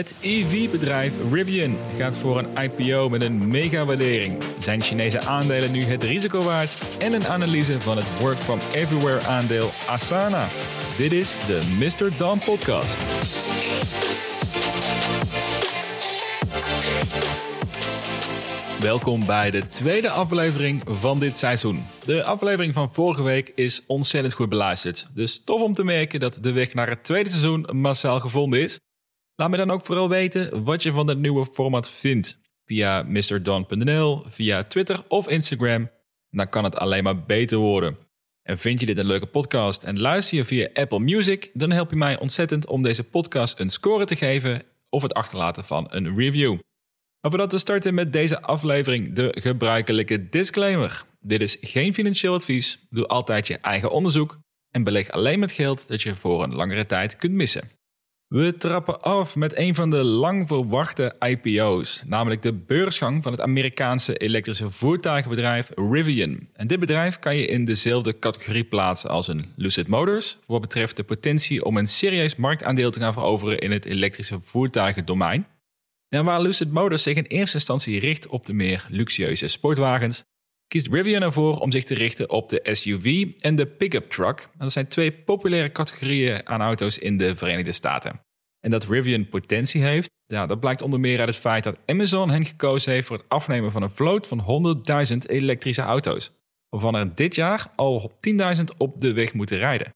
Het EV-bedrijf Rivian gaat voor een IPO met een mega-waardering. Zijn Chinese aandelen nu het risico waard? En een analyse van het Work from Everywhere aandeel Asana. Dit is de Mr. Don Podcast. Welkom bij de tweede aflevering van dit seizoen. De aflevering van vorige week is ontzettend goed beluisterd. Dus tof om te merken dat de weg naar het tweede seizoen massaal gevonden is. Laat me dan ook vooral weten wat je van het nieuwe format vindt. Via mrdon.nl, via Twitter of Instagram. Dan kan het alleen maar beter worden. En vind je dit een leuke podcast en luister je via Apple Music, dan help je mij ontzettend om deze podcast een score te geven of het achterlaten van een review. Maar voordat we starten met deze aflevering, de gebruikelijke disclaimer. Dit is geen financieel advies, doe altijd je eigen onderzoek en beleg alleen met geld dat je voor een langere tijd kunt missen. We trappen af met een van de lang verwachte IPO's, namelijk de beursgang van het Amerikaanse elektrische voertuigenbedrijf Rivian. En dit bedrijf kan je in dezelfde categorie plaatsen als een Lucid Motors, wat betreft de potentie om een serieus marktaandeel te gaan veroveren in het elektrische voertuigendomein. En waar Lucid Motors zich in eerste instantie richt op de meer luxueuze sportwagens, kiest Rivian ervoor om zich te richten op de SUV en de pick-up truck. dat zijn twee populaire categorieën aan auto's in de Verenigde Staten. En dat Rivian potentie heeft, ja, dat blijkt onder meer uit het feit dat Amazon hen gekozen heeft voor het afnemen van een vloot van 100.000 elektrische auto's. Waarvan er dit jaar al 10.000 op de weg moeten rijden.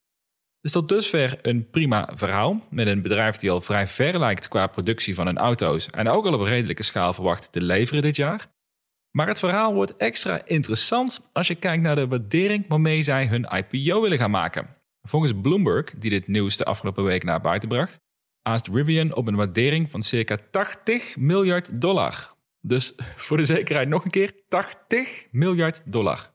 Dus tot dusver een prima verhaal met een bedrijf die al vrij ver lijkt qua productie van hun auto's en ook al op redelijke schaal verwacht te leveren dit jaar. Maar het verhaal wordt extra interessant als je kijkt naar de waardering waarmee zij hun IPO willen gaan maken. Volgens Bloomberg, die dit nieuws de afgelopen week naar buiten bracht, aast Rivian op een waardering van circa 80 miljard dollar. Dus voor de zekerheid nog een keer 80 miljard dollar.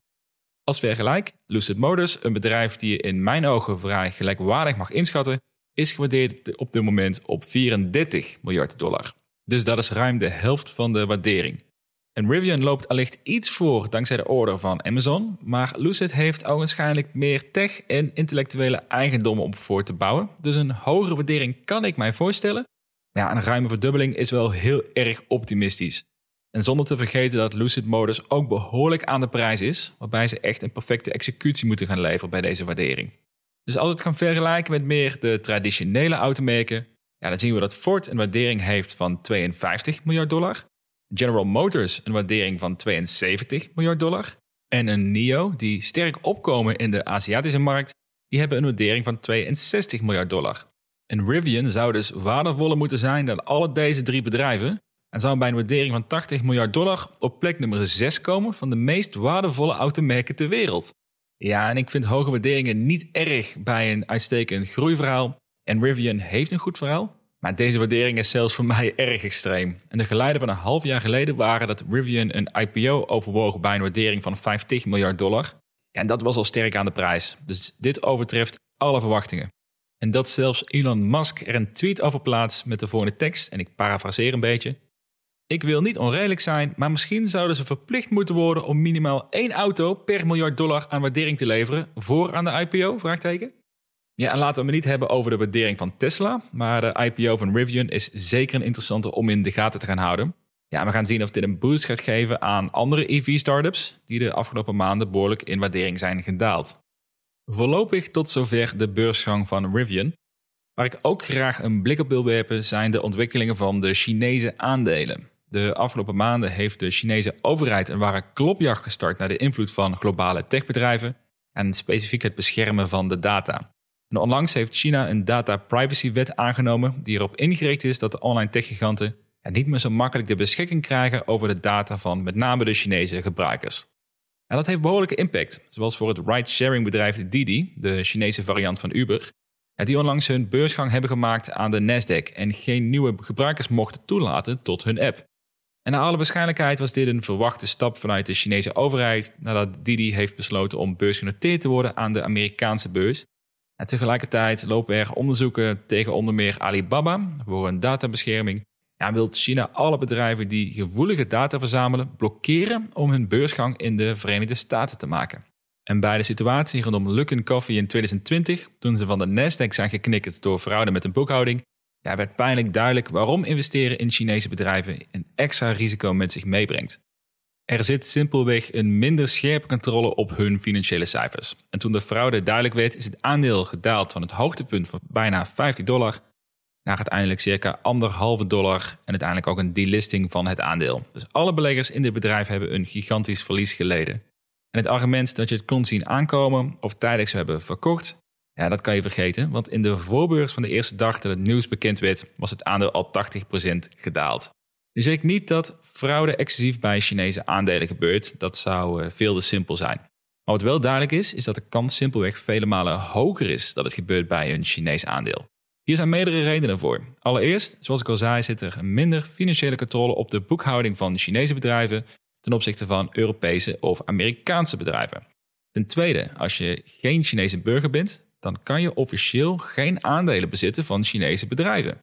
Als vergelijk, Lucid Motors, een bedrijf die je in mijn ogen vrij gelijkwaardig mag inschatten, is gewaardeerd op dit moment op 34 miljard dollar. Dus dat is ruim de helft van de waardering. En Rivian loopt allicht iets voor dankzij de order van Amazon, maar Lucid heeft waarschijnlijk meer tech en intellectuele eigendommen om voor te bouwen. Dus een hogere waardering kan ik mij voorstellen. Ja, een ruime verdubbeling is wel heel erg optimistisch. En zonder te vergeten dat Lucid Motors ook behoorlijk aan de prijs is, waarbij ze echt een perfecte executie moeten gaan leveren bij deze waardering. Dus als we het gaan vergelijken met meer de traditionele automerken, ja, dan zien we dat Ford een waardering heeft van 52 miljard dollar, General Motors een waardering van 72 miljard dollar en een NIO die sterk opkomen in de Aziatische markt, die hebben een waardering van 62 miljard dollar. En Rivian zou dus waardevoller moeten zijn dan alle deze drie bedrijven, en zou bij een waardering van 80 miljard dollar op plek nummer 6 komen van de meest waardevolle automerken ter wereld. Ja, en ik vind hoge waarderingen niet erg bij een uitstekend groeiverhaal. En Rivian heeft een goed verhaal, maar deze waardering is zelfs voor mij erg extreem. En de geleiden van een half jaar geleden waren dat Rivian een IPO overwoog bij een waardering van 50 miljard dollar. En dat was al sterk aan de prijs. Dus dit overtreft alle verwachtingen. En dat zelfs Elon Musk er een tweet over plaatst met de volgende tekst, en ik parafraseer een beetje. Ik wil niet onredelijk zijn, maar misschien zouden ze verplicht moeten worden om minimaal één auto per miljard dollar aan waardering te leveren voor aan de IPO? Vraagteken. Ja, en laten we het niet hebben over de waardering van Tesla, maar de IPO van Rivian is zeker een interessante om in de gaten te gaan houden. Ja, we gaan zien of dit een boost gaat geven aan andere EV-startups die de afgelopen maanden behoorlijk in waardering zijn gedaald. Voorlopig tot zover de beursgang van Rivian. Waar ik ook graag een blik op wil werpen zijn de ontwikkelingen van de Chinese aandelen. De afgelopen maanden heeft de Chinese overheid een ware klopjacht gestart naar de invloed van globale techbedrijven en specifiek het beschermen van de data. En onlangs heeft China een data privacy wet aangenomen die erop ingericht is dat de online techgiganten niet meer zo makkelijk de beschikking krijgen over de data van met name de Chinese gebruikers. En dat heeft behoorlijke impact, zoals voor het ride-sharing bedrijf Didi, de Chinese variant van Uber, die onlangs hun beursgang hebben gemaakt aan de Nasdaq en geen nieuwe gebruikers mochten toelaten tot hun app. En naar alle waarschijnlijkheid was dit een verwachte stap vanuit de Chinese overheid nadat Didi heeft besloten om beursgenoteerd te worden aan de Amerikaanse beurs. En tegelijkertijd lopen er onderzoeken tegen onder meer Alibaba voor een databescherming. Ja, wil China alle bedrijven die gevoelige data verzamelen blokkeren om hun beursgang in de Verenigde Staten te maken. En bij de situatie rondom Luckin Coffee in 2020, toen ze van de Nasdaq zijn geknikkerd door fraude met een boekhouding, ja, werd pijnlijk duidelijk waarom investeren in Chinese bedrijven een extra risico met zich meebrengt. Er zit simpelweg een minder scherpe controle op hun financiële cijfers. En toen de fraude duidelijk werd, is het aandeel gedaald van het hoogtepunt van bijna 50 dollar naar uiteindelijk circa anderhalve dollar en uiteindelijk ook een delisting van het aandeel. Dus alle beleggers in dit bedrijf hebben een gigantisch verlies geleden. En het argument dat je het kon zien aankomen of tijdelijk zou hebben verkocht, ja, dat kan je vergeten, want in de voorbeurs van de eerste dag dat het nieuws bekend werd, was het aandeel al 80% gedaald. Nu zeg ik niet dat fraude exclusief bij Chinese aandelen gebeurt, dat zou eh, veel te simpel zijn. Maar wat wel duidelijk is, is dat de kans simpelweg vele malen hoger is dat het gebeurt bij een Chinees aandeel. Hier zijn meerdere redenen voor. Allereerst, zoals ik al zei, zit er minder financiële controle op de boekhouding van Chinese bedrijven ten opzichte van Europese of Amerikaanse bedrijven. Ten tweede, als je geen Chinese burger bent, dan kan je officieel geen aandelen bezitten van Chinese bedrijven.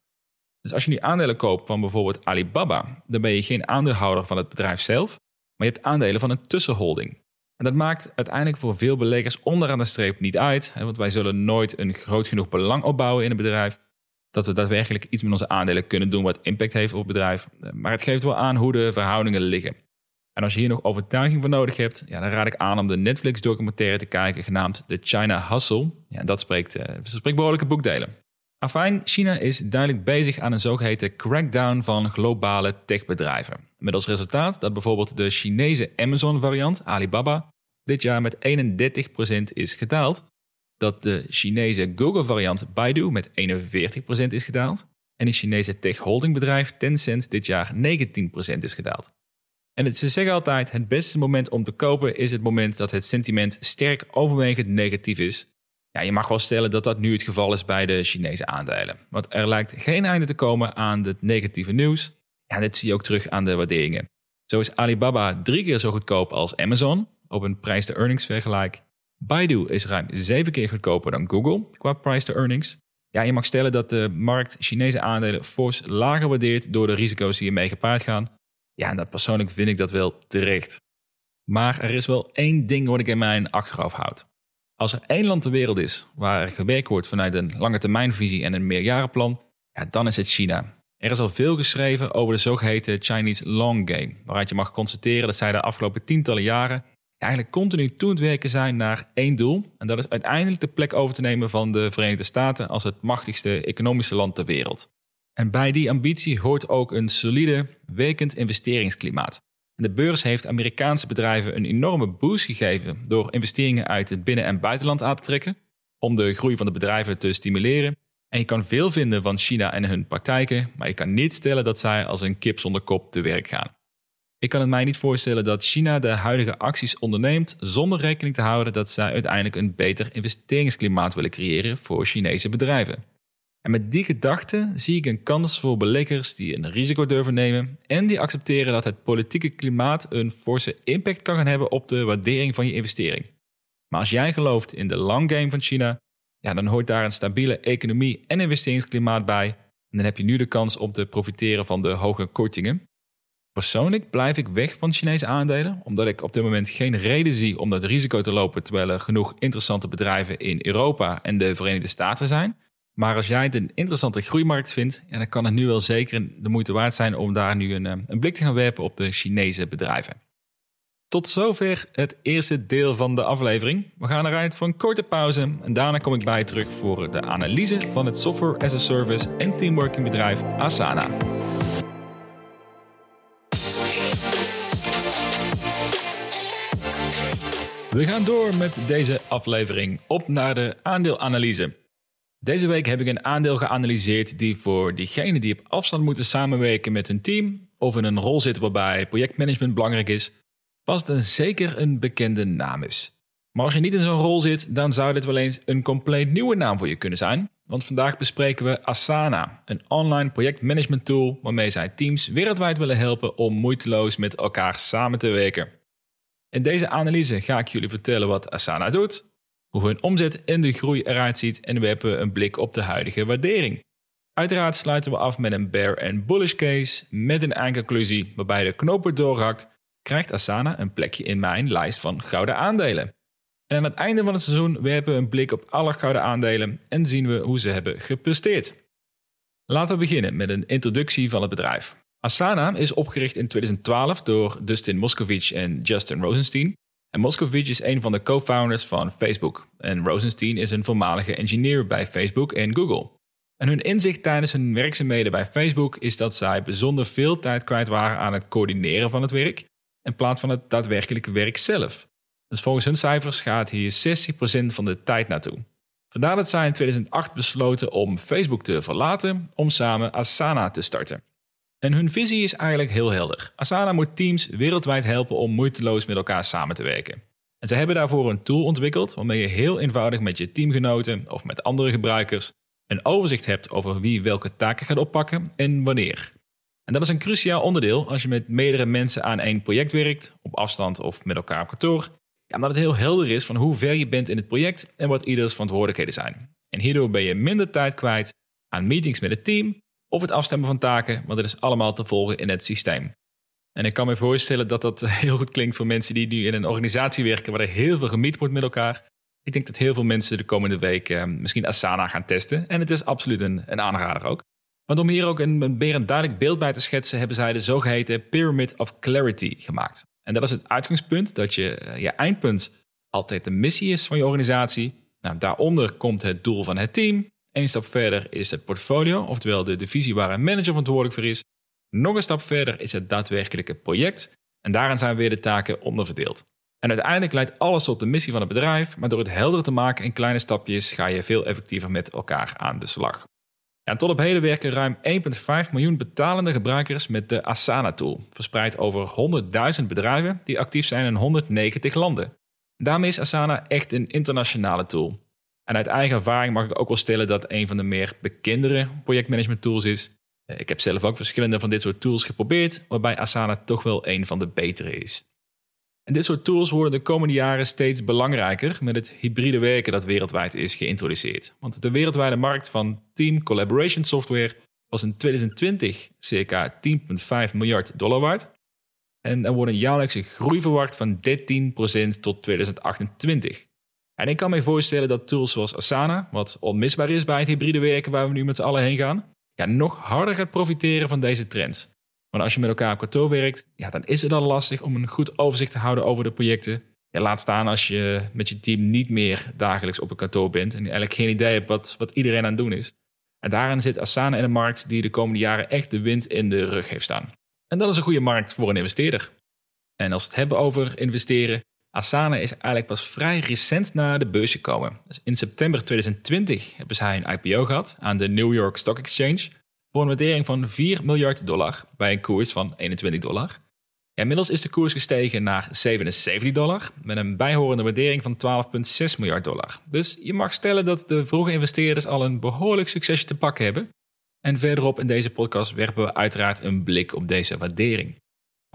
Dus als je nu aandelen koopt van bijvoorbeeld Alibaba, dan ben je geen aandeelhouder van het bedrijf zelf, maar je hebt aandelen van een tussenholding. En dat maakt uiteindelijk voor veel beleggers onderaan de streep niet uit, want wij zullen nooit een groot genoeg belang opbouwen in een bedrijf dat we daadwerkelijk iets met onze aandelen kunnen doen wat impact heeft op het bedrijf. Maar het geeft wel aan hoe de verhoudingen liggen. En als je hier nog overtuiging voor nodig hebt, ja, dan raad ik aan om de Netflix documentaire te kijken genaamd The China Hustle. Ja, dat spreekt, uh, spreekt behoorlijke boekdelen. Afijn, China is duidelijk bezig aan een zogeheten crackdown van globale techbedrijven. Met als resultaat dat bijvoorbeeld de Chinese Amazon-variant, Alibaba, dit jaar met 31% is gedaald. Dat de Chinese Google-variant Baidu met 41% is gedaald. En de Chinese tech-holdingbedrijf Tencent dit jaar 19% is gedaald. En ze zeggen altijd: het beste moment om te kopen is het moment dat het sentiment sterk overwegend negatief is. Ja, je mag wel stellen dat dat nu het geval is bij de Chinese aandelen. Want er lijkt geen einde te komen aan het negatieve nieuws. Ja, dit zie je ook terug aan de waarderingen. Zo is Alibaba drie keer zo goedkoop als Amazon op een prijs-to-earnings vergelijk. Baidu is ruim zeven keer goedkoper dan Google qua price-to-earnings. Ja, je mag stellen dat de markt Chinese aandelen fors lager waardeert door de risico's die ermee gepaard gaan. Ja, en dat persoonlijk vind ik dat wel terecht. Maar er is wel één ding wat ik in mijn achterhoofd houd. Als er één land ter wereld is waar er gewerkt wordt vanuit een lange termijnvisie en een meerjarenplan, ja, dan is het China. Er is al veel geschreven over de zogeheten Chinese Long Game, waaruit je mag constateren dat zij de afgelopen tientallen jaren eigenlijk continu toe het werken zijn naar één doel. En dat is uiteindelijk de plek over te nemen van de Verenigde Staten als het machtigste economische land ter wereld. En bij die ambitie hoort ook een solide, werkend investeringsklimaat. De beurs heeft Amerikaanse bedrijven een enorme boost gegeven door investeringen uit het binnen- en buitenland aan te trekken, om de groei van de bedrijven te stimuleren. En je kan veel vinden van China en hun praktijken, maar je kan niet stellen dat zij als een kip zonder kop te werk gaan. Ik kan het mij niet voorstellen dat China de huidige acties onderneemt zonder rekening te houden dat zij uiteindelijk een beter investeringsklimaat willen creëren voor Chinese bedrijven. En met die gedachte zie ik een kans voor beleggers die een risico durven nemen en die accepteren dat het politieke klimaat een forse impact kan gaan hebben op de waardering van je investering. Maar als jij gelooft in de long game van China, ja, dan hoort daar een stabiele economie en investeringsklimaat bij. En dan heb je nu de kans om te profiteren van de hoge kortingen. Persoonlijk blijf ik weg van Chinese aandelen, omdat ik op dit moment geen reden zie om dat risico te lopen terwijl er genoeg interessante bedrijven in Europa en de Verenigde Staten zijn. Maar als jij het een interessante groeimarkt vindt, dan kan het nu wel zeker de moeite waard zijn om daar nu een, eh, een blik te gaan werpen op de Chinese bedrijven. Tot zover het eerste deel van de aflevering. We gaan eruit voor een korte pauze en daarna kom ik bij terug voor de analyse van het software as a service en teamworking bedrijf Asana. We gaan door met deze aflevering op naar de aandeelanalyse. Deze week heb ik een aandeel geanalyseerd die voor diegenen die op afstand moeten samenwerken met hun team of in een rol zitten waarbij projectmanagement belangrijk is, vast en zeker een bekende naam is. Maar als je niet in zo'n rol zit, dan zou dit wel eens een compleet nieuwe naam voor je kunnen zijn. Want vandaag bespreken we Asana, een online projectmanagement tool waarmee zij teams wereldwijd willen helpen om moeiteloos met elkaar samen te werken. In deze analyse ga ik jullie vertellen wat Asana doet, hoe hun omzet en de groei eruit ziet en we hebben een blik op de huidige waardering. Uiteraard sluiten we af met een bear en bullish case met een eindconclusie waarbij de knoop wordt doorgehakt, krijgt Asana een plekje in mijn lijst van gouden aandelen. En aan het einde van het seizoen werpen we een blik op alle gouden aandelen en zien we hoe ze hebben gepresteerd. Laten we beginnen met een introductie van het bedrijf. Asana is opgericht in 2012 door Dustin Moskovich en Justin Rosenstein. En Moskovich is een van de co-founders van Facebook. En Rosenstein is een voormalige engineer bij Facebook en Google. En hun inzicht tijdens hun werkzaamheden bij Facebook is dat zij bijzonder veel tijd kwijt waren aan het coördineren van het werk, in plaats van het daadwerkelijke werk zelf. Dus volgens hun cijfers gaat hier 60% van de tijd naartoe. Vandaar dat zij in 2008 besloten om Facebook te verlaten om samen Asana te starten. En hun visie is eigenlijk heel helder. Asana moet teams wereldwijd helpen om moeiteloos met elkaar samen te werken. En ze hebben daarvoor een tool ontwikkeld waarmee je heel eenvoudig met je teamgenoten of met andere gebruikers een overzicht hebt over wie welke taken gaat oppakken en wanneer. En dat is een cruciaal onderdeel als je met meerdere mensen aan één project werkt, op afstand of met elkaar op kantoor. Omdat het heel helder is van hoe ver je bent in het project en wat ieders verantwoordelijkheden zijn. En hierdoor ben je minder tijd kwijt aan meetings met het team of het afstemmen van taken, want dat is allemaal te volgen in het systeem. En ik kan me voorstellen dat dat heel goed klinkt voor mensen die nu in een organisatie werken waar er heel veel gemiet wordt met elkaar. Ik denk dat heel veel mensen de komende week eh, misschien Asana gaan testen. En het is absoluut een, een aanrader ook. Want om hier ook een, meer een duidelijk beeld bij te schetsen, hebben zij de zogeheten Pyramid of Clarity gemaakt. En dat is het uitgangspunt dat je, eh, je eindpunt altijd de missie is van je organisatie. Nou, daaronder komt het doel van het team. Eén stap verder is het portfolio, oftewel de divisie waar een manager verantwoordelijk voor is. Nog een stap verder is het daadwerkelijke project. En daarin zijn weer de taken onderverdeeld. En uiteindelijk leidt alles tot de missie van het bedrijf, maar door het helder te maken in kleine stapjes ga je veel effectiever met elkaar aan de slag. En tot op heden werken ruim 1,5 miljoen betalende gebruikers met de Asana-tool, verspreid over 100.000 bedrijven die actief zijn in 190 landen. Daarmee is Asana echt een internationale tool. En uit eigen ervaring mag ik ook wel stellen dat een van de meer bekendere projectmanagement tools is. Ik heb zelf ook verschillende van dit soort tools geprobeerd, waarbij Asana toch wel een van de betere is. En dit soort tools worden de komende jaren steeds belangrijker met het hybride werken dat wereldwijd is geïntroduceerd. Want de wereldwijde markt van team collaboration software was in 2020 circa 10,5 miljard dollar waard. En er wordt een jaarlijkse groei verwacht van 13% tot 2028. En ik kan me voorstellen dat tools zoals Asana, wat onmisbaar is bij het hybride werken waar we nu met z'n allen heen gaan, ja, nog harder gaat profiteren van deze trends. Want als je met elkaar op kantoor werkt, ja, dan is het al lastig om een goed overzicht te houden over de projecten. Ja, laat staan als je met je team niet meer dagelijks op een kantoor bent en eigenlijk geen idee hebt wat, wat iedereen aan het doen is. En daarin zit Asana in de markt die de komende jaren echt de wind in de rug heeft staan. En dat is een goede markt voor een investeerder. En als we het hebben over investeren, Asana is eigenlijk pas vrij recent naar de beurs gekomen. Dus in september 2020 hebben zij een IPO gehad aan de New York Stock Exchange voor een waardering van 4 miljard dollar bij een koers van 21 dollar. Inmiddels is de koers gestegen naar 77 dollar met een bijhorende waardering van 12,6 miljard dollar. Dus je mag stellen dat de vroege investeerders al een behoorlijk succesje te pakken hebben. En verderop in deze podcast werpen we uiteraard een blik op deze waardering.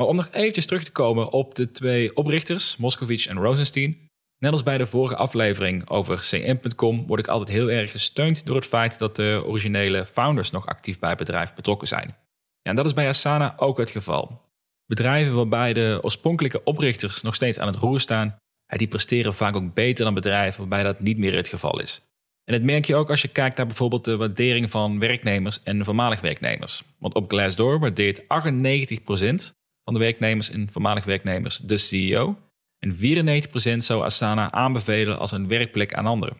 Maar om nog eventjes terug te komen op de twee oprichters, Moskovich en Rosenstein, Net als bij de vorige aflevering over cm.com word ik altijd heel erg gesteund door het feit dat de originele founders nog actief bij het bedrijf betrokken zijn. Ja, en dat is bij Asana ook het geval. Bedrijven waarbij de oorspronkelijke oprichters nog steeds aan het roer staan, die presteren vaak ook beter dan bedrijven waarbij dat niet meer het geval is. En dat merk je ook als je kijkt naar bijvoorbeeld de waardering van werknemers en voormalig werknemers. Want op Glassdoor waardeert 98% de werknemers en voormalig werknemers de CEO. En 94% zou Asana aanbevelen als een werkplek aan anderen.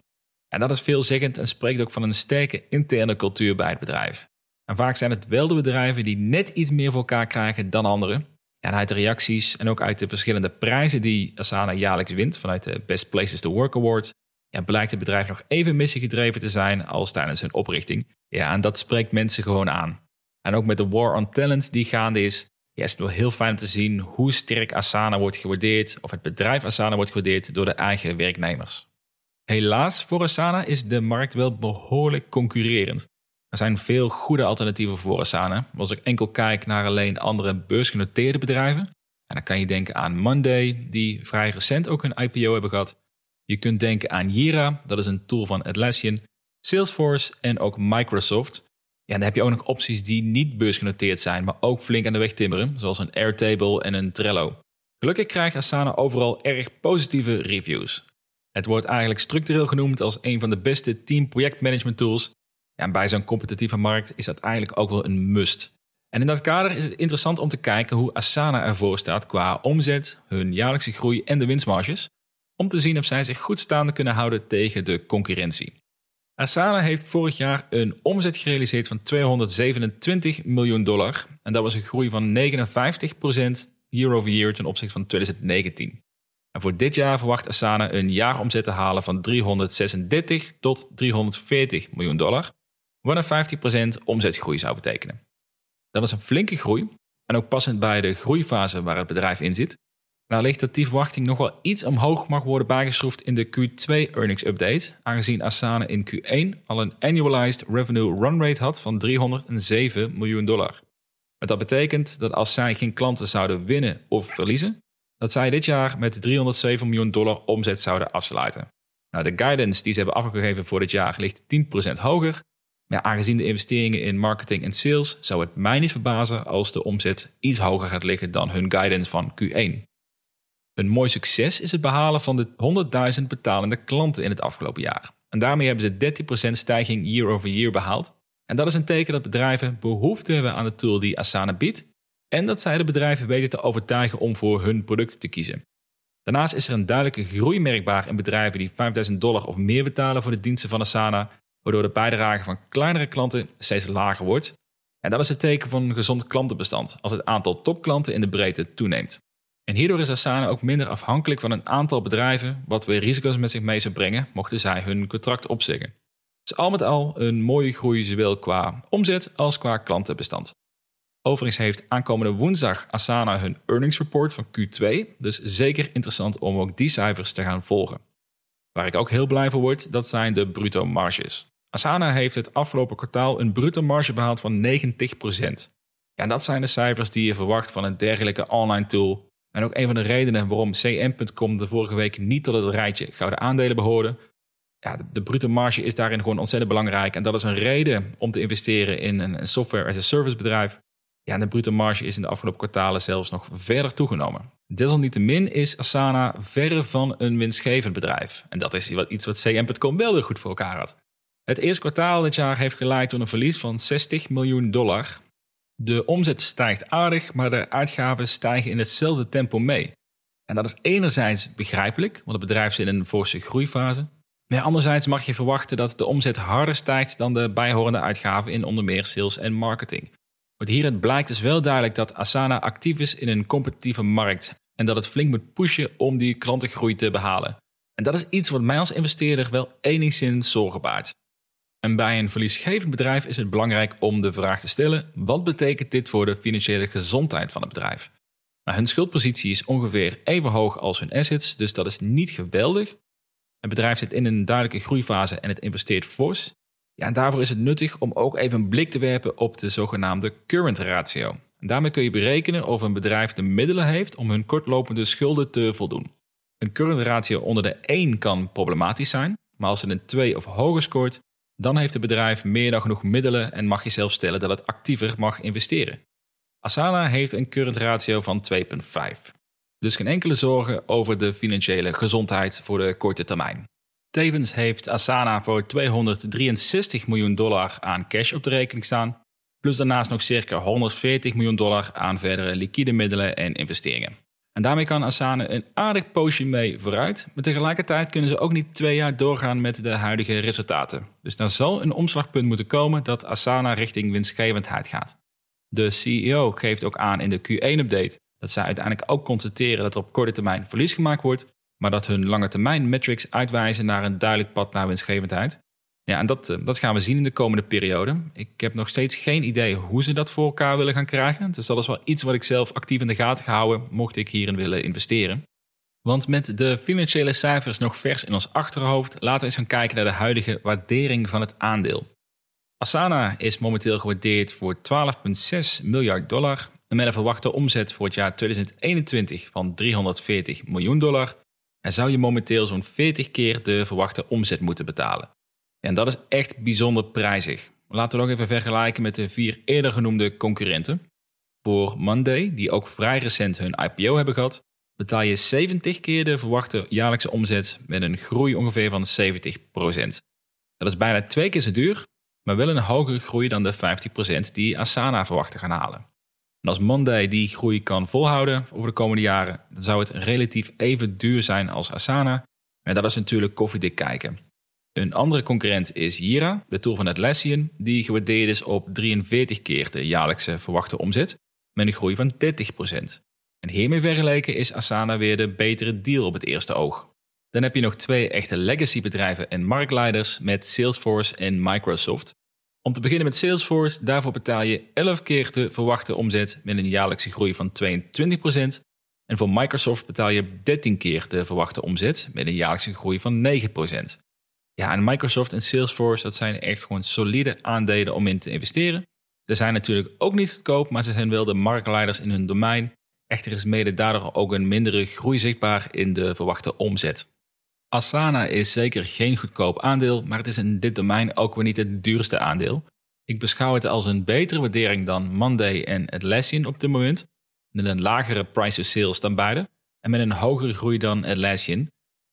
En dat is veelzeggend en spreekt ook van een sterke interne cultuur bij het bedrijf. En vaak zijn het wel de bedrijven die net iets meer voor elkaar krijgen dan anderen. En uit de reacties en ook uit de verschillende prijzen die Asana jaarlijks wint vanuit de Best Places to Work Awards, ja, blijkt het bedrijf nog even missiegedreven te zijn als tijdens hun oprichting. Ja, en dat spreekt mensen gewoon aan. En ook met de war on talent die gaande is, ja, is het wel heel fijn om te zien hoe sterk Asana wordt gewaardeerd, of het bedrijf Asana wordt gewaardeerd door de eigen werknemers. Helaas voor Asana is de markt wel behoorlijk concurrerend. Er zijn veel goede alternatieven voor Asana. Als ik enkel kijk naar alleen andere beursgenoteerde bedrijven, en dan kan je denken aan Monday, die vrij recent ook een IPO hebben gehad. Je kunt denken aan Jira, dat is een tool van Atlassian, Salesforce en ook Microsoft. Ja, dan heb je ook nog opties die niet beursgenoteerd zijn, maar ook flink aan de weg timmeren, zoals een Airtable en een Trello. Gelukkig krijgt Asana overal erg positieve reviews. Het wordt eigenlijk structureel genoemd als een van de beste team projectmanagement tools. Ja, en bij zo'n competitieve markt is dat eigenlijk ook wel een must. En in dat kader is het interessant om te kijken hoe Asana ervoor staat qua omzet, hun jaarlijkse groei en de winstmarges, om te zien of zij zich goed staande kunnen houden tegen de concurrentie. Asana heeft vorig jaar een omzet gerealiseerd van 227 miljoen dollar. En dat was een groei van 59% year over year ten opzichte van 2019. En voor dit jaar verwacht Asana een jaaromzet te halen van 336 tot 340 miljoen dollar, wat een 50% omzetgroei zou betekenen. Dat is een flinke groei en ook passend bij de groeifase waar het bedrijf in zit. Wellicht dat die verwachting nog wel iets omhoog mag worden bijgeschroefd in de Q2 earnings update, aangezien Asana in Q1 al een annualized revenue run rate had van 307 miljoen dollar. Maar dat betekent dat als zij geen klanten zouden winnen of verliezen, dat zij dit jaar met 307 miljoen dollar omzet zouden afsluiten. Nou, de guidance die ze hebben afgegeven voor dit jaar ligt 10% hoger. Maar aangezien de investeringen in marketing en sales zou het mij niet verbazen als de omzet iets hoger gaat liggen dan hun guidance van Q1. Een mooi succes is het behalen van de 100.000 betalende klanten in het afgelopen jaar. En daarmee hebben ze 13% stijging year over year behaald. En dat is een teken dat bedrijven behoefte hebben aan de tool die Asana biedt en dat zij de bedrijven weten te overtuigen om voor hun producten te kiezen. Daarnaast is er een duidelijke groei merkbaar in bedrijven die 5000 dollar of meer betalen voor de diensten van Asana, waardoor de bijdrage van kleinere klanten steeds lager wordt. En dat is het teken van een gezond klantenbestand als het aantal topklanten in de breedte toeneemt. En hierdoor is Asana ook minder afhankelijk van een aantal bedrijven, wat weer risico's met zich mee zou brengen mochten zij hun contract opzeggen. Dus al met al een mooie groei zowel qua omzet als qua klantenbestand. Overigens heeft aankomende woensdag Asana hun earnings report van Q2, dus zeker interessant om ook die cijfers te gaan volgen. Waar ik ook heel blij voor word, dat zijn de bruto marges. Asana heeft het afgelopen kwartaal een bruto marge behaald van 90%. Ja, dat zijn de cijfers die je verwacht van een dergelijke online tool. En ook een van de redenen waarom CM.com de vorige week niet tot het rijtje gouden aandelen behoorde. Ja, de, bruto marge is daarin gewoon ontzettend belangrijk. En dat is een reden om te investeren in een software as a service bedrijf. Ja, de bruto marge is in de afgelopen kwartalen zelfs nog verder toegenomen. Desalniettemin is Asana verre van een winstgevend bedrijf. En dat is iets wat CM.com wel weer goed voor elkaar had. Het eerste kwartaal dit jaar heeft geleid tot een verlies van 60 miljoen dollar. De omzet stijgt aardig, maar de uitgaven stijgen in hetzelfde tempo mee. En dat is enerzijds begrijpelijk, want het bedrijf zit in een forse groeifase. Maar anderzijds mag je verwachten dat de omzet harder stijgt dan de bijhorende uitgaven in onder meer sales en marketing. Wat hieruit blijkt is wel duidelijk dat Asana actief is in een competitieve markt en dat het flink moet pushen om die klantengroei te behalen. En dat is iets wat mij als investeerder wel enigszins zorgen baart. En bij een verliesgevend bedrijf is het belangrijk om de vraag te stellen: wat betekent dit voor de financiële gezondheid van het bedrijf? Nou, hun schuldpositie is ongeveer even hoog als hun assets, dus dat is niet geweldig. Het bedrijf zit in een duidelijke groeifase en het investeert fors. Ja, en daarvoor is het nuttig om ook even een blik te werpen op de zogenaamde current ratio. En daarmee kun je berekenen of een bedrijf de middelen heeft om hun kortlopende schulden te voldoen. Een current ratio onder de 1 kan problematisch zijn, maar als het een 2 of hoger scoort, dan heeft het bedrijf meer dan genoeg middelen en mag je zelf stellen dat het actiever mag investeren. Asana heeft een current ratio van 2,5. Dus geen enkele zorgen over de financiële gezondheid voor de korte termijn. Tevens heeft Asana voor 263 miljoen dollar aan cash op de rekening staan, plus daarnaast nog circa 140 miljoen dollar aan verdere liquide middelen en investeringen. En daarmee kan Asana een aardig poosje mee vooruit, maar tegelijkertijd kunnen ze ook niet twee jaar doorgaan met de huidige resultaten. Dus dan zal een omslagpunt moeten komen dat Asana richting winstgevendheid gaat. De CEO geeft ook aan in de Q1-update dat zij uiteindelijk ook constateren dat er op korte termijn verlies gemaakt wordt, maar dat hun lange termijn metrics uitwijzen naar een duidelijk pad naar winstgevendheid. Ja, en dat, eh, dat gaan we zien in de komende periode. Ik heb nog steeds geen idee hoe ze dat voor elkaar willen gaan krijgen. Dus dat is wel iets wat ik zelf actief in de gaten ga houden, mocht ik hierin willen investeren. Want met de financiële cijfers nog vers in ons achterhoofd, laten we eens gaan kijken naar de huidige waardering van het aandeel. Asana is momenteel gewaardeerd voor 12,6 miljard dollar en met een verwachte omzet voor het jaar 2021 van 340 miljoen dollar en zou je momenteel zo'n 40 keer de verwachte omzet moeten betalen. En dat is echt bijzonder prijzig. Laten we nog even vergelijken met de vier eerder genoemde concurrenten. Voor Monday, die ook vrij recent hun IPO hebben gehad, betaal je 70 keer de verwachte jaarlijkse omzet met een groei ongeveer van 70%. Dat is bijna twee keer zo duur maar wel een hogere groei dan de 50% die Asana verwacht te gaan halen. En als Monday die groei kan volhouden over de komende jaren, dan zou het relatief even duur zijn als Asana. Maar dat is natuurlijk koffiedik kijken. Een andere concurrent is Jira, de tool van Atlassian, die gewaardeerd is op 43 keer de jaarlijkse verwachte omzet, met een groei van 30%. En hiermee vergeleken is Asana weer de betere deal op het eerste oog. Dan heb je nog twee echte legacy bedrijven en marktleiders met Salesforce en Microsoft. Om te beginnen met Salesforce, daarvoor betaal je 11 keer de verwachte omzet met een jaarlijkse groei van 22%. En voor Microsoft betaal je 13 keer de verwachte omzet met een jaarlijkse groei van 9%. Ja, en Microsoft en Salesforce, dat zijn echt gewoon solide aandelen om in te investeren. Ze zijn natuurlijk ook niet goedkoop, maar ze zijn wel de marktleiders in hun domein. Echter is mede daardoor ook een mindere groei zichtbaar in de verwachte omzet. Asana is zeker geen goedkoop aandeel, maar het is in dit domein ook weer niet het duurste aandeel. Ik beschouw het als een betere waardering dan Monday en Atlassian op dit moment, met een lagere price to sales dan beide en met een hogere groei dan Atlassian.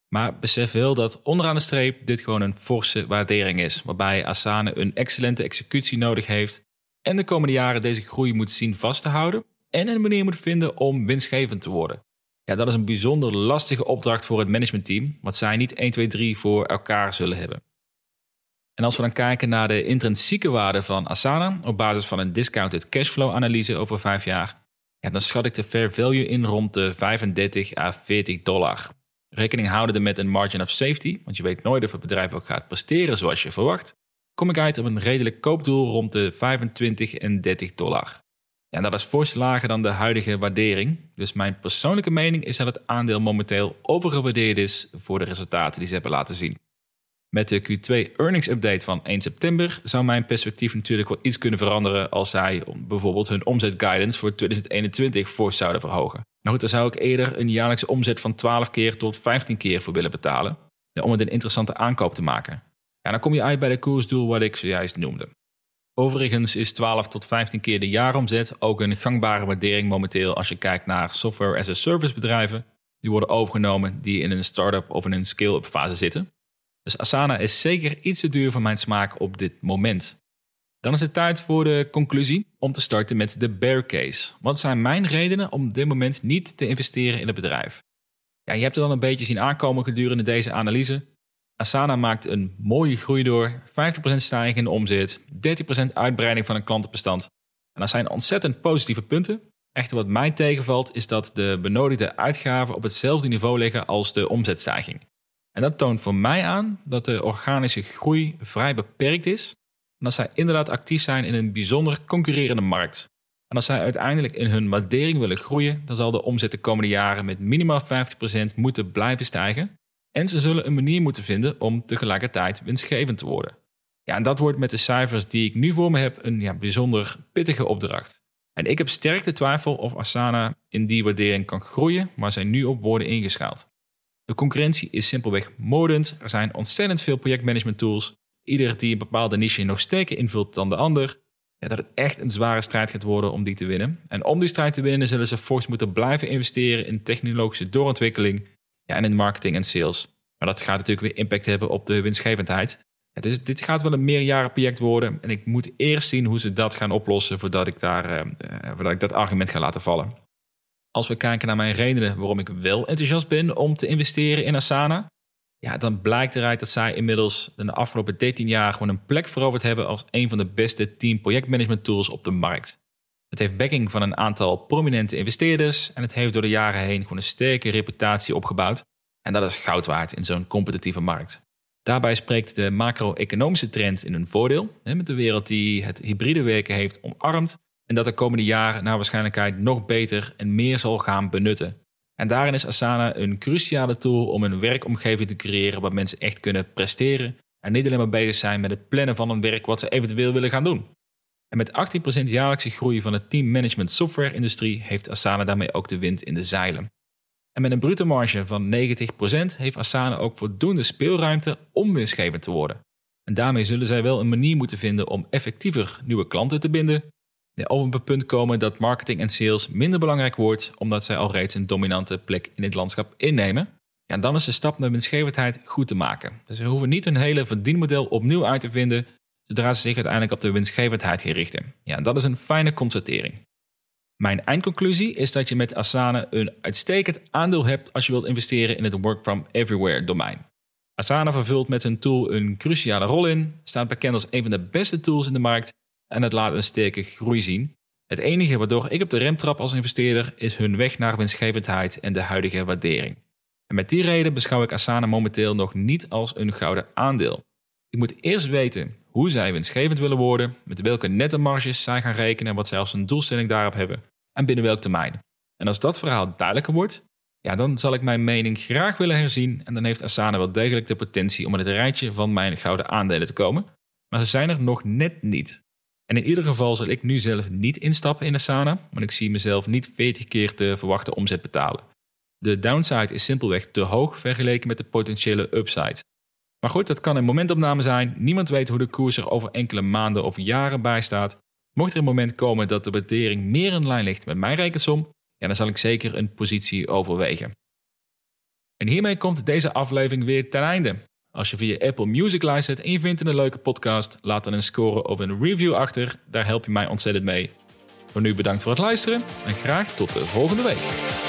Maar besef wel dat onderaan de streep dit gewoon een forse waardering is, waarbij Asana een excellente executie nodig heeft en de komende jaren deze groei moet zien vast te houden en een manier moet vinden om winstgevend te worden. Ja, dat is een bijzonder lastige opdracht voor het managementteam, wat zij niet 1, 2, 3 voor elkaar zullen hebben. En als we dan kijken naar de intrinsieke waarde van Asana op basis van een discounted cashflow analyse over 5 jaar, ja, dan schat ik de fair value in rond de 35 à 40 dollar. Rekening houdende met een margin of safety, want je weet nooit of het bedrijf ook gaat presteren zoals je verwacht, kom ik uit op een redelijk koopdoel rond de 25 en 30 dollar. Ja, dat is fors lager dan de huidige waardering. Dus mijn persoonlijke mening is dat het aandeel momenteel overgewaardeerd is voor de resultaten die ze hebben laten zien. Met de Q2 earnings update van 1 september zou mijn perspectief natuurlijk wel iets kunnen veranderen als zij bijvoorbeeld hun omzetguidance voor 2021 fors zouden verhogen. Nou goed, daar zou ik eerder een jaarlijkse omzet van 12 keer tot 15 keer voor willen betalen, om het een interessante aankoop te maken. Ja, dan kom je uit bij de koersdoel wat ik zojuist noemde. Overigens is 12 tot 15 keer de jaaromzet ook een gangbare waardering momenteel als je kijkt naar software as a service bedrijven. Die worden overgenomen die in een start-up of in een scale-up fase zitten. Dus Asana is zeker iets te duur voor mijn smaak op dit moment. Dan is het tijd voor de conclusie om te starten met de bear case. Wat zijn mijn redenen om op dit moment niet te investeren in het bedrijf? Ja, je hebt het dan een beetje zien aankomen gedurende deze analyse. Asana maakt een mooie groei door, 50% stijging in de omzet, 30% uitbreiding van een klantenbestand. En dat zijn ontzettend positieve punten. Echter wat mij tegenvalt is dat de benodigde uitgaven op hetzelfde niveau liggen als de omzetstijging. En dat toont voor mij aan dat de organische groei vrij beperkt is en dat zij inderdaad actief zijn in een bijzonder concurrerende markt. En als zij uiteindelijk in hun waardering willen groeien, dan zal de omzet de komende jaren met minimaal 50% moeten blijven stijgen. En ze zullen een manier moeten vinden om tegelijkertijd winstgevend te worden. Ja, en dat wordt met de cijfers die ik nu voor me heb een ja, bijzonder pittige opdracht. En ik heb sterk de twijfel of Asana in die waardering kan groeien, waar zij nu op worden ingeschaald. De concurrentie is simpelweg moordend. Er zijn ontzettend veel projectmanagement tools. Ieder die een bepaalde niche nog sterker invult dan de ander. Ja, dat het echt een zware strijd gaat worden om die te winnen. En om die strijd te winnen zullen ze fors moeten blijven investeren in technologische doorontwikkeling ja, en in marketing en sales. Maar dat gaat natuurlijk weer impact hebben op de winstgevendheid. Ja, dus dit gaat wel een meerjarenproject worden. En ik moet eerst zien hoe ze dat gaan oplossen voordat ik, daar, uh, voordat ik dat argument ga laten vallen. Als we kijken naar mijn redenen waarom ik wel enthousiast ben om te investeren in Asana, ja, dan blijkt eruit dat zij inmiddels de afgelopen 13 jaar gewoon een plek veroverd hebben als een van de beste team projectmanagement tools op de markt. Het heeft backing van een aantal prominente investeerders en het heeft door de jaren heen gewoon een sterke reputatie opgebouwd. En dat is goud waard in zo'n competitieve markt. Daarbij spreekt de macro-economische trend in hun voordeel, met de wereld die het hybride werken heeft omarmd en dat de komende jaren naar waarschijnlijkheid nog beter en meer zal gaan benutten. En daarin is Asana een cruciale tool om een werkomgeving te creëren waar mensen echt kunnen presteren en niet alleen maar bezig zijn met het plannen van een werk wat ze eventueel willen gaan doen. En met 18% jaarlijkse groei van de teammanagement software industrie heeft Asana daarmee ook de wind in de zeilen. En met een bruto marge van 90% heeft Asana ook voldoende speelruimte om winstgevend te worden. En daarmee zullen zij wel een manier moeten vinden om effectiever nieuwe klanten te binden, op een punt komen dat marketing en sales minder belangrijk wordt, omdat zij al reeds een dominante plek in het landschap innemen. Ja, dan is de stap naar winstgevendheid goed te maken. Dus we hoeven niet een hele verdienmodel opnieuw uit te vinden. zodra ze zich uiteindelijk op de winstgevendheid gaan richten. Ja, dat is een fijne constatering. Mijn eindconclusie is dat je met Asana een uitstekend aandeel hebt als je wilt investeren in het Work from Everywhere domein. Asana vervult met hun tool een cruciale rol in, staat bekend als een van de beste tools in de markt en het laat een sterke groei zien. Het enige waardoor ik op de rem trap als investeerder is hun weg naar winstgevendheid en de huidige waardering. En met die reden beschouw ik Asana momenteel nog niet als een gouden aandeel. Ik moet eerst weten hoe zij winstgevend willen worden, met welke nette marges zij gaan rekenen en wat zij als een doelstelling daarop hebben en binnen welk termijn. En als dat verhaal duidelijker wordt, ja, dan zal ik mijn mening graag willen herzien en dan heeft Asana wel degelijk de potentie om in het rijtje van mijn gouden aandelen te komen. Maar ze zijn er nog net niet. En in ieder geval zal ik nu zelf niet instappen in Asana, want ik zie mezelf niet 40 keer te verwachten omzet betalen. De downside is simpelweg te hoog vergeleken met de potentiële upside. Maar goed, dat kan een momentopname zijn. Niemand weet hoe de koers er over enkele maanden of jaren bij staat. Mocht er een moment komen dat de waardering meer in lijn ligt met mijn rekensom, dan zal ik zeker een positie overwegen. En hiermee komt deze aflevering weer ten einde. Als je via Apple Music luistert en je vindt een leuke podcast, laat dan een score of een review achter. Daar help je mij ontzettend mee. Voor nu bedankt voor het luisteren en graag tot de volgende week.